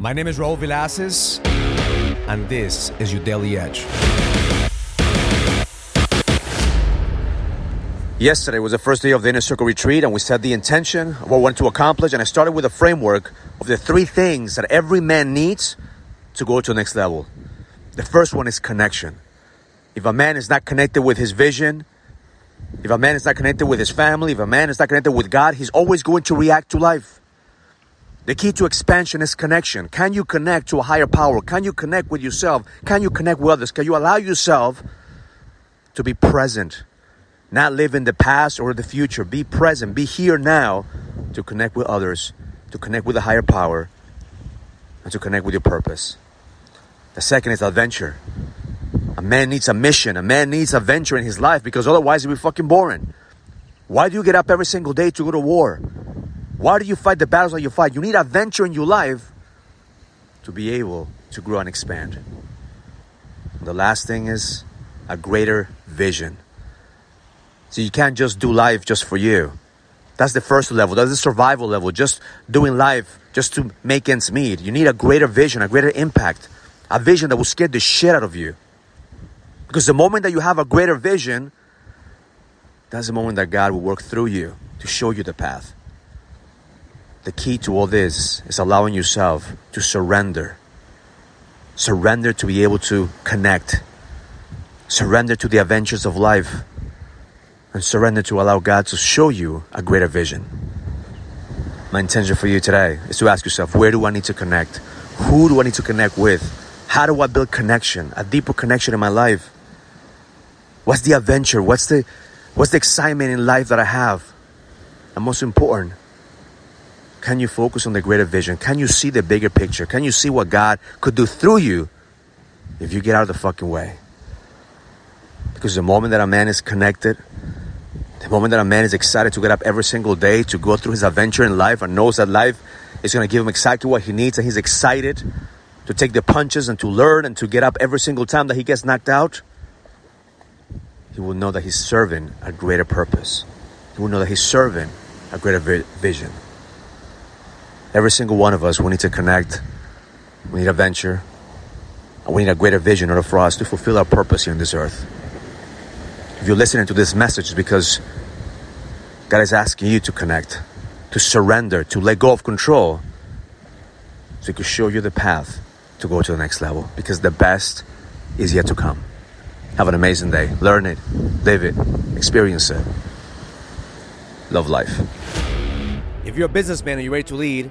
My name is Raul Villacis, and this is your Daily Edge. Yesterday was the first day of the Inner Circle Retreat, and we set the intention of what we wanted to accomplish. And I started with a framework of the three things that every man needs to go to the next level. The first one is connection. If a man is not connected with his vision, if a man is not connected with his family, if a man is not connected with God, he's always going to react to life. The key to expansion is connection. Can you connect to a higher power? Can you connect with yourself? Can you connect with others? Can you allow yourself to be present? Not live in the past or the future. Be present. Be here now to connect with others, to connect with a higher power, and to connect with your purpose. The second is adventure. A man needs a mission. A man needs adventure in his life because otherwise he'll be fucking boring. Why do you get up every single day to go to war? Why do you fight the battles that you fight? You need adventure in your life to be able to grow and expand. The last thing is a greater vision. So you can't just do life just for you. That's the first level. That's the survival level. Just doing life just to make ends meet. You need a greater vision, a greater impact, a vision that will scare the shit out of you. Because the moment that you have a greater vision, that's the moment that God will work through you to show you the path the key to all this is allowing yourself to surrender. Surrender to be able to connect. Surrender to the adventures of life. And surrender to allow God to show you a greater vision. My intention for you today is to ask yourself where do I need to connect? Who do I need to connect with? How do I build connection, a deeper connection in my life? What's the adventure? What's the what's the excitement in life that I have? And most important, can you focus on the greater vision? Can you see the bigger picture? Can you see what God could do through you if you get out of the fucking way? Because the moment that a man is connected, the moment that a man is excited to get up every single day to go through his adventure in life and knows that life is going to give him exactly what he needs and he's excited to take the punches and to learn and to get up every single time that he gets knocked out, he will know that he's serving a greater purpose. He will know that he's serving a greater vision. Every single one of us, we need to connect. We need a venture. And we need a greater vision in order for us to fulfill our purpose here on this earth. If you're listening to this message, it's because God is asking you to connect, to surrender, to let go of control, so He can show you the path to go to the next level. Because the best is yet to come. Have an amazing day. Learn it, live it, experience it. Love life. If you're a businessman and you're ready to lead,